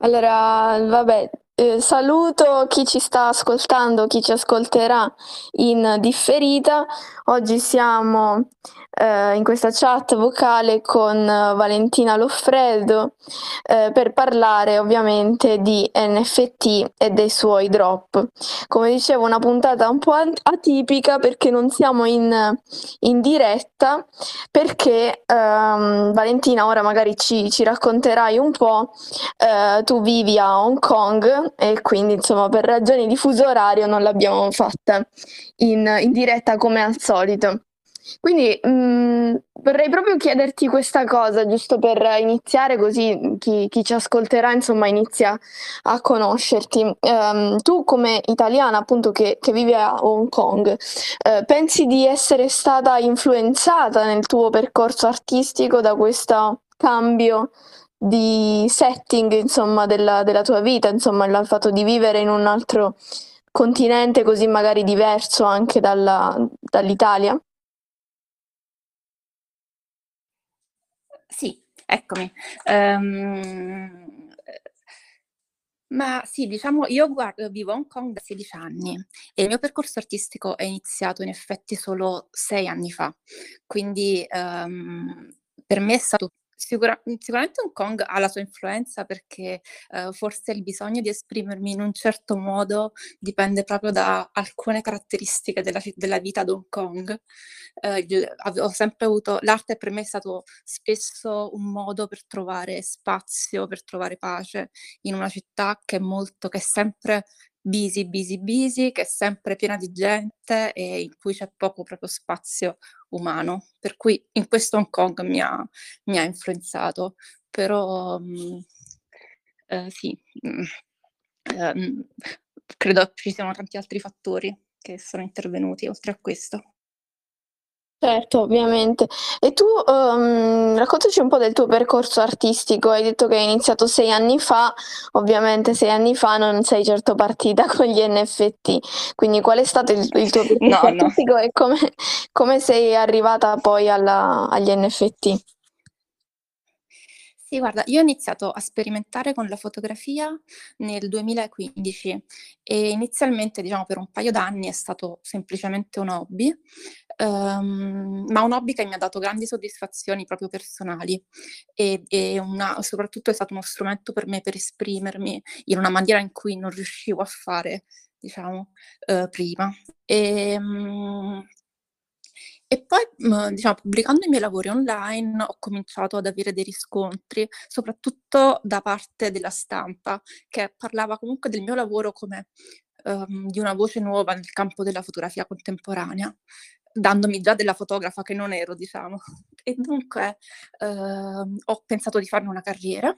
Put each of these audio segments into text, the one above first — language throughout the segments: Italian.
Allora, vabbè, eh, saluto chi ci sta ascoltando, chi ci ascolterà in differita. Oggi siamo eh, in questa chat vocale con Valentina Loffredo eh, per parlare ovviamente di NFT e dei suoi drop. Come dicevo, una puntata un po' atipica perché non siamo in, in diretta, perché ehm, Valentina ora magari ci, ci racconterai un po'. Eh, tu vivi a Hong Kong e quindi insomma per ragioni di fuso orario non l'abbiamo fatta in, in diretta come al solito. Quindi mh, mm, vorrei proprio chiederti questa cosa, giusto per iniziare, così chi, chi ci ascolterà insomma inizia a conoscerti. Um, tu come italiana appunto che, che vive a Hong Kong, uh, pensi di essere stata influenzata nel tuo percorso artistico da questo cambio di setting, insomma, della, della tua vita, insomma, il fatto di vivere in un altro continente così magari diverso anche dalla, dall'Italia? Sì, eccomi. Um, ma sì, diciamo, io guardo, vivo a Hong Kong da 16 anni e il mio percorso artistico è iniziato in effetti solo sei anni fa, quindi um, per me è stato Sicura mhmm, sicuramente Hong Kong ha la sua influenza perché, ehm, forse il bisogno di esprimermi in un certo modo dipende proprio da alcune caratteristiche della della vita ad Hong Kong. Ehm, il avevo sempre avuto l'arte per me è stato spesso un modo per trovare spazio, per trovare pace in una città che è molto che è sempre busy, busy, busy, che è sempre piena di gente e in cui c'è poco proprio spazio umano. Per cui in questo Hong Kong mi ha, mi ha influenzato, però mh, mm, eh, sì, mh, mm, eh, credo ci siano tanti altri fattori che sono intervenuti oltre a questo. Certo, ovviamente. E tu, uhm, raccontaci un po' del tuo percorso artistico. Hai detto che hai iniziato sei anni fa, ovviamente sei anni fa non sei certo partita con gli NFT. Quindi qual è stato il il tuo percorso No, no. artistico e come come sei arrivata poi alla agli NFT? Sì, guarda, io ho iniziato a sperimentare con la fotografia nel 2015 e inizialmente, diciamo, per un paio d'anni è stato semplicemente un hobby, ehm, ma un hobby che mi ha dato grandi soddisfazioni proprio personali e, e una, soprattutto è stato uno strumento per me per esprimermi in una maniera in cui non riuscivo a fare, diciamo, eh, prima. E, ehm, e poi, mhmm, diciamo, pubblicando i miei lavori online ho cominciato ad avere dei riscontri, soprattutto da parte della stampa, che parlava comunque del mio lavoro come, uhm, di una voce nuova nel campo della fotografia contemporanea, dandomi già della fotografa che non ero, diciamo. E dunque, uhm, ho pensato di farne una carriera,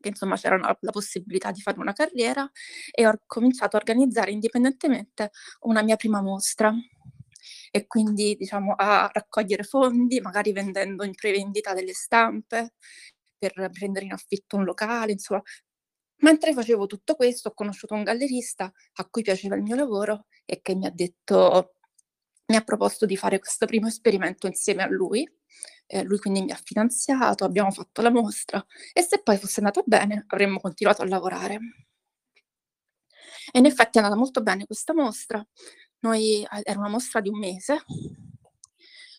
che insomma c'era una la possibilità di fare una carriera e ho cominciato a organizzare indipendentemente una mia prima mostra e quindi diciamo a raccogliere fondi, magari vendendo in prevendita delle stampe per prendere in affitto un locale, insomma. Mentre facevo tutto questo ho conosciuto un gallerista a cui piaceva il mio lavoro e che mi ha detto mi ha proposto di fare questo primo esperimento insieme a lui. Eh, lui quindi mi ha finanziato, abbiamo fatto la mostra e se poi fosse andato bene avremmo continuato a lavorare. E in effetti è andata molto bene questa mostra. Noi era una mostra di un mese,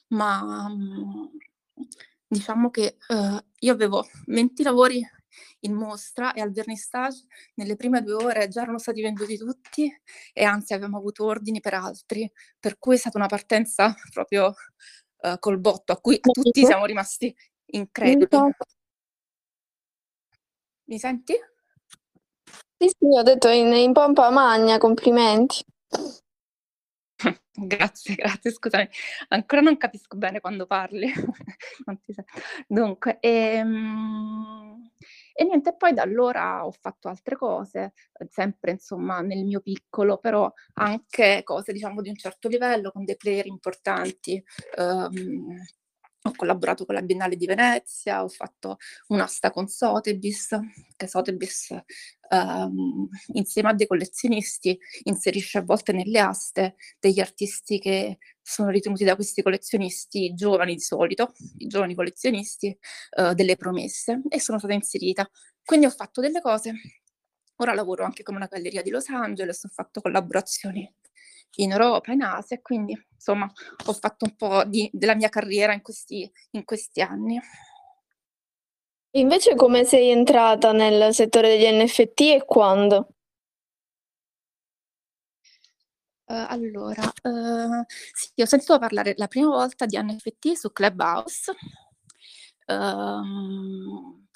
ma, mhmm, diciamo che, uhm, io avevo 20 lavori in mostra e al vernissage nelle prime 2 ore già erano stati venduti tutti e anzi avevamo avuto ordini per altri, per cui è stata una partenza proprio, uhm, col botto a cui tutti siamo rimasti increduli. Mi senti? Sì, sì, ho detto in in pompa magna, complimenti. Grazie, grazie, scusami, ancora non capisco bene quando parli. Dunque, ehm, e niente, poi da allora ho fatto altre cose, sempre insomma nel mio piccolo, però anche cose diciamo di un certo livello, con dei player importanti. Uhm, ho collaborato con la Biennale di Venezia, ho fatto un'asta con Sotheby's, che Sotheby's, ehm, insieme a dei collezionisti, inserisce a volte nelle aste degli artisti che sono ritenuti da questi collezionisti giovani di solito, i giovani collezionisti, eh, delle promesse, e sono stata inserita. quindi ho fatto delle cose. Ora lavoro anche con una galleria di Los Angeles, ho fatto collaborazioni in Europa, in Asia, quindi insomma ho fatto un po' di, della mia carriera in questi, in questi anni. Invece come sei entrata nel settore degli NFT e quando? Uh, allora, uh, sì, ho sentito parlare la prima volta di NFT su Clubhouse. Um,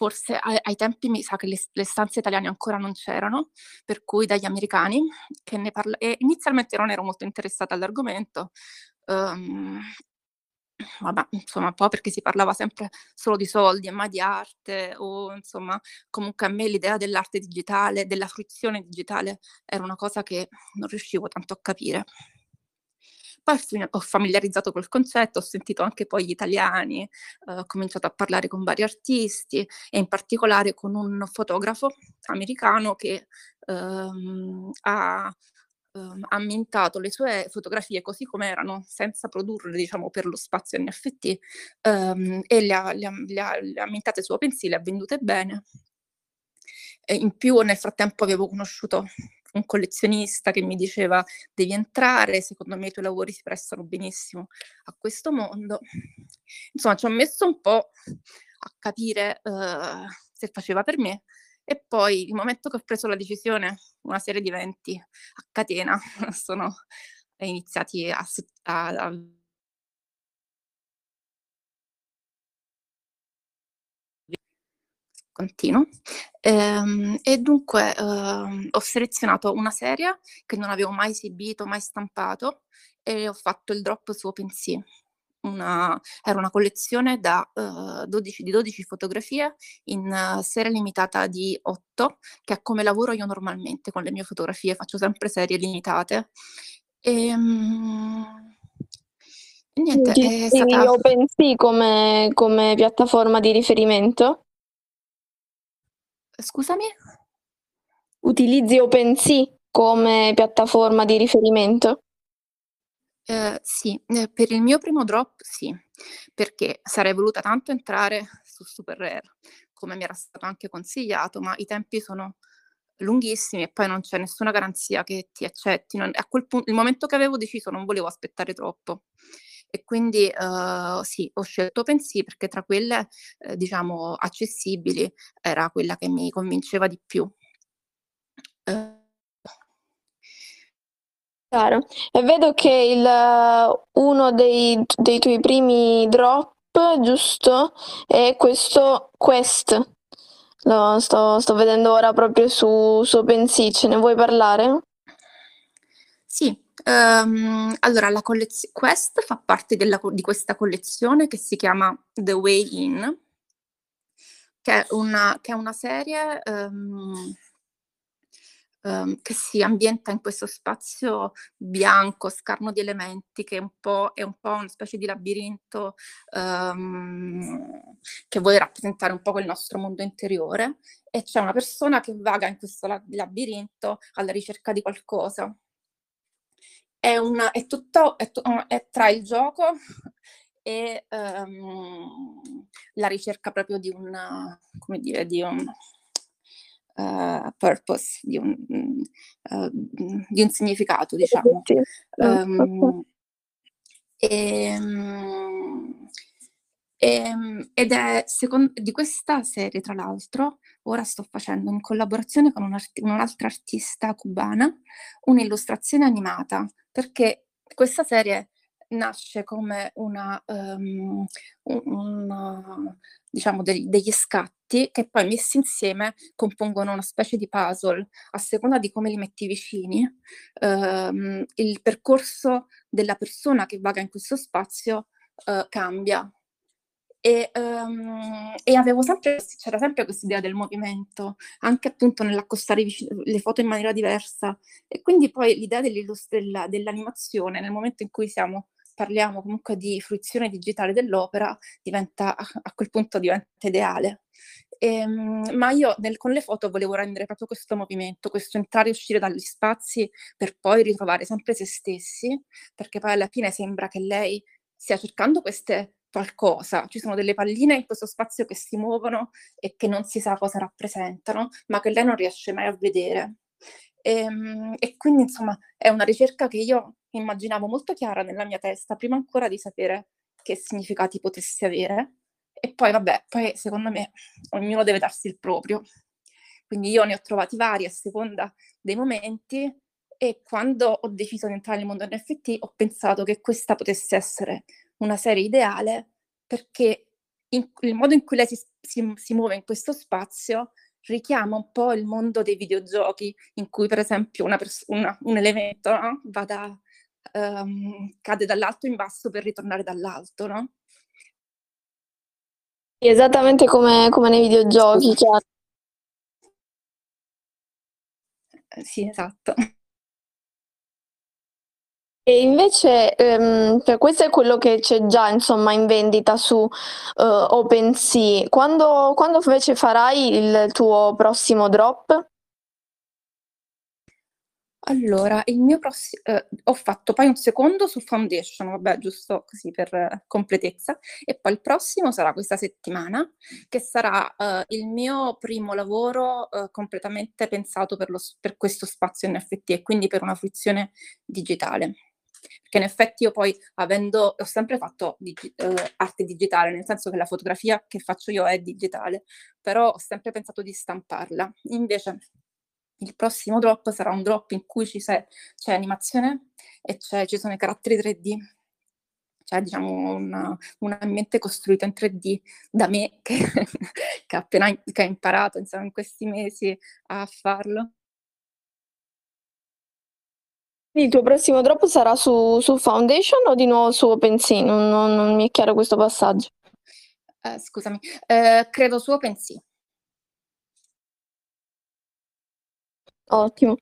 forse ai, ai, tempi mi sa che le, le, stanze italiane ancora non c'erano, per cui dagli americani, che ne parla- e inizialmente non ero molto interessata all'argomento, um, vabbè, insomma, un po' perché si parlava sempre solo di soldi e mai di arte, o insomma, comunque a me l'idea dell'arte digitale, della fruizione digitale, era una cosa che non riuscivo tanto a capire. Poi ho familiarizzato col concetto, ho sentito anche poi gli italiani, eh, ho cominciato a parlare con vari artisti e in particolare con un fotografo americano che ehm, ha ha mintato le sue fotografie così come erano, senza produrle, diciamo, per lo spazio NFT, um, e le ha, le, ha, le, ha, le ha mintate su OpenSea, le ha vendute bene. E in più nel frattempo avevo conosciuto un collezionista che mi diceva devi entrare, secondo me i tuoi lavori si prestano benissimo a questo mondo. Insomma, ci ho messo un po' a capire uh, se faceva per me e poi il momento che ho preso la decisione, una serie di eventi a catena sono iniziati a, a, a continuo. Ehm, e dunque ehm, ho selezionato una serie che non avevo mai esibito, mai stampato e ho fatto il drop su OpenSea una, era una collezione da uh, 12, di 12 fotografie in uh, serie limitata di 8, che è come lavoro io normalmente con le mie fotografie, faccio sempre serie limitate. E, um, niente, è stata... OpenSea come, come piattaforma di riferimento? Scusami? Utilizzi OpenSea come piattaforma di riferimento? Ehm, sì, ehm, per il mio primo drop sì, perché sarei voluta tanto entrare su Super Rare, come mi era stato anche consigliato, ma i tempi sono lunghissimi e poi non c'è nessuna garanzia che ti accettino. A quel punto, il momento che avevo deciso non volevo aspettare troppo e quindi uh, sì, ho scelto OpenSea perché tra quelle, eh, diciamo, accessibili era quella che mi convinceva di più. Chiaro. E vedo che il, uno dei, dei tuoi primi drop, giusto, è questo Quest. Lo sto, sto vedendo ora proprio su, su OpenSea, ce ne vuoi parlare? Sì, um, allora la collezione Quest fa parte della, di questa collezione che si chiama The Way In, che è una, che è una serie um, um, che si ambienta in questo spazio bianco, scarno di elementi, che è un po', è un po una specie di labirinto che vuole rappresentare un po' quel nostro mondo interiore. E c'è una persona che vaga in questo labirinto alla ricerca di qualcosa. È, una, è tutto è, è tra il gioco e um, la ricerca proprio di un, come dire, di un, uh, purpose, di un, uh, di un, significato, diciamo. Um, e, e, ed è secondo, di questa serie, tra l'altro, ora sto facendo in collaborazione con un'altra artista cubana un'illustrazione animata, perché questa serie nasce come una, um, una diciamo degli, degli scatti che poi messi insieme compongono una specie di puzzle. A seconda di come li metti vicini um, il percorso della persona che vaga in questo spazio uh, cambia e, um, e, avevo sempre, c'era sempre questa idea del movimento, anche appunto nell'accostare vicino, le foto in maniera diversa. E quindi poi l'idea della, dell'animazione, nel momento in cui siamo parliamo comunque di fruizione digitale dell'opera, diventa, a quel punto diventa ideale. Ehm, ma io nel, con le foto volevo rendere proprio questo movimento, questo entrare e uscire dagli spazi per poi ritrovare sempre se stessi, perché poi alla fine sembra che lei stia cercando queste qualcosa, ci sono delle palline in questo spazio che si muovono e che non si sa cosa rappresentano, ma che lei non riesce mai a vedere. E, ehm, e quindi insomma è una ricerca che io immaginavo molto chiara nella mia testa, prima ancora di sapere che significati potesse avere. E poi vabbè, poi secondo me ognuno deve darsi il proprio. Quindi io ne ho trovati vari a seconda dei momenti e quando ho deciso di entrare nel mondo NFT ho pensato che questa potesse essere una serie ideale perché in, il modo in cui lei si, si, si muove in questo spazio richiama un po' il mondo dei videogiochi in cui per esempio una pers- una, un elemento no? da, um, cade dall'alto in basso per ritornare dall'alto, no? Esattamente come, come nei videogiochi, chiaro. Sì, esatto. E invece, ehm, cioè questo è quello che c'è già, insomma, in vendita su uh, OpenSea. Quando, quando invece farai il tuo prossimo drop? Allora, il mio prossimo, eh, ho fatto poi un secondo su Foundation, vabbè, giusto così per completezza, e poi il prossimo sarà questa settimana, che sarà eh, il mio primo lavoro eh, completamente pensato per, lo, per questo spazio NFT e quindi per una fruizione digitale. Perché in effetti io poi, avendo, ho sempre fatto digi- eh, arte digitale, nel senso che la fotografia che faccio io è digitale, però ho sempre pensato di stamparla. Invece il prossimo drop sarà un drop in cui c'è, c'è animazione e ci sono i caratteri 3D, cioè diciamo una, un ambiente costruito in 3D da me che, che, appena, che ha imparato insomma, in questi mesi a farlo. Il tuo prossimo drop sarà su, su Foundation o di nuovo su OpenSea? Non, non, non mi è chiaro questo passaggio. Eh, scusami, eh, credo su OpenSea. Ottimo.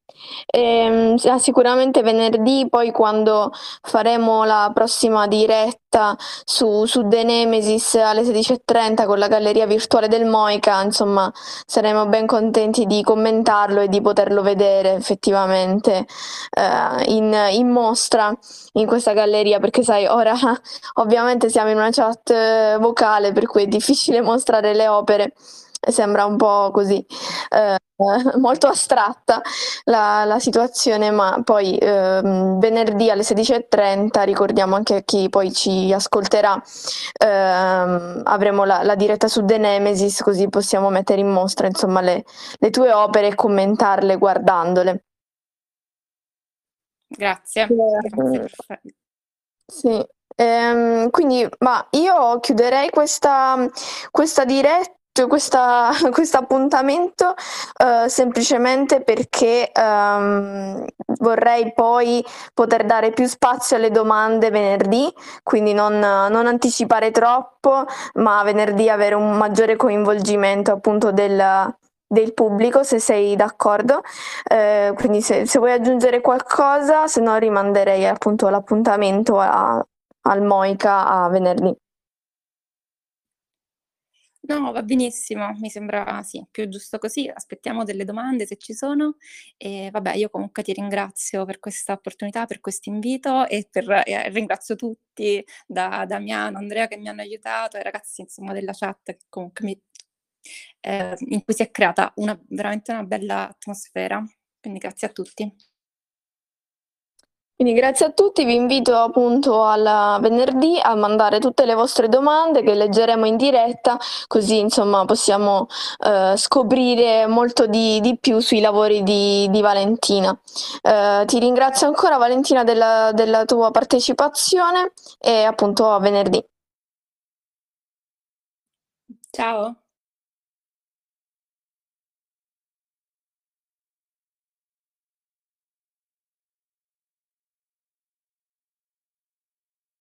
Ehm, sicuramente venerdì, poi quando faremo la prossima diretta su, su The Nemesis alle 16.30 con la galleria virtuale del Moica, insomma, saremo ben contenti di commentarlo e di poterlo vedere effettivamente eh, in, in mostra in questa galleria, perché sai, ora ovviamente siamo in una chat eh, vocale, per cui è difficile mostrare le opere sembra un po' così eh, molto astratta la, la, situazione, ma poi eh, venerdì alle 16.30 ricordiamo anche a chi poi ci ascolterà, eh, avremo la, la, diretta su The Nemesis così possiamo mettere in mostra insomma le, le tue opere e commentarle guardandole. Grazie. Grazie. Sì. Ehm, quindi, ma io chiuderei questa, questa diretta questa, questo appuntamento uh, semplicemente perché um, vorrei poi poter dare più spazio alle domande venerdì, quindi non, non, anticipare troppo, ma venerdì avere un maggiore coinvolgimento appunto del, del pubblico, se sei d'accordo. Uh, quindi se, se, vuoi aggiungere qualcosa, se no rimanderei appunto l'appuntamento a, al Moica a venerdì. No, va benissimo, mi sembra sì, più giusto così. Aspettiamo delle domande se ci sono. E vabbè, io comunque ti ringrazio per questa opportunità, per questo invito e per, eh, ringrazio tutti, da Damiano, Andrea che mi hanno aiutato, i ragazzi insomma della chat che comunque mi, eh, in cui si è creata una, veramente una bella atmosfera. Quindi grazie a tutti. Quindi grazie a tutti, vi invito appunto al venerdì a mandare tutte le vostre domande che leggeremo in diretta, così insomma possiamo eh, scoprire molto di, di, più sui lavori di, di Valentina. Eh, ti ringrazio ancora Valentina della, della tua partecipazione e appunto a venerdì. Ciao.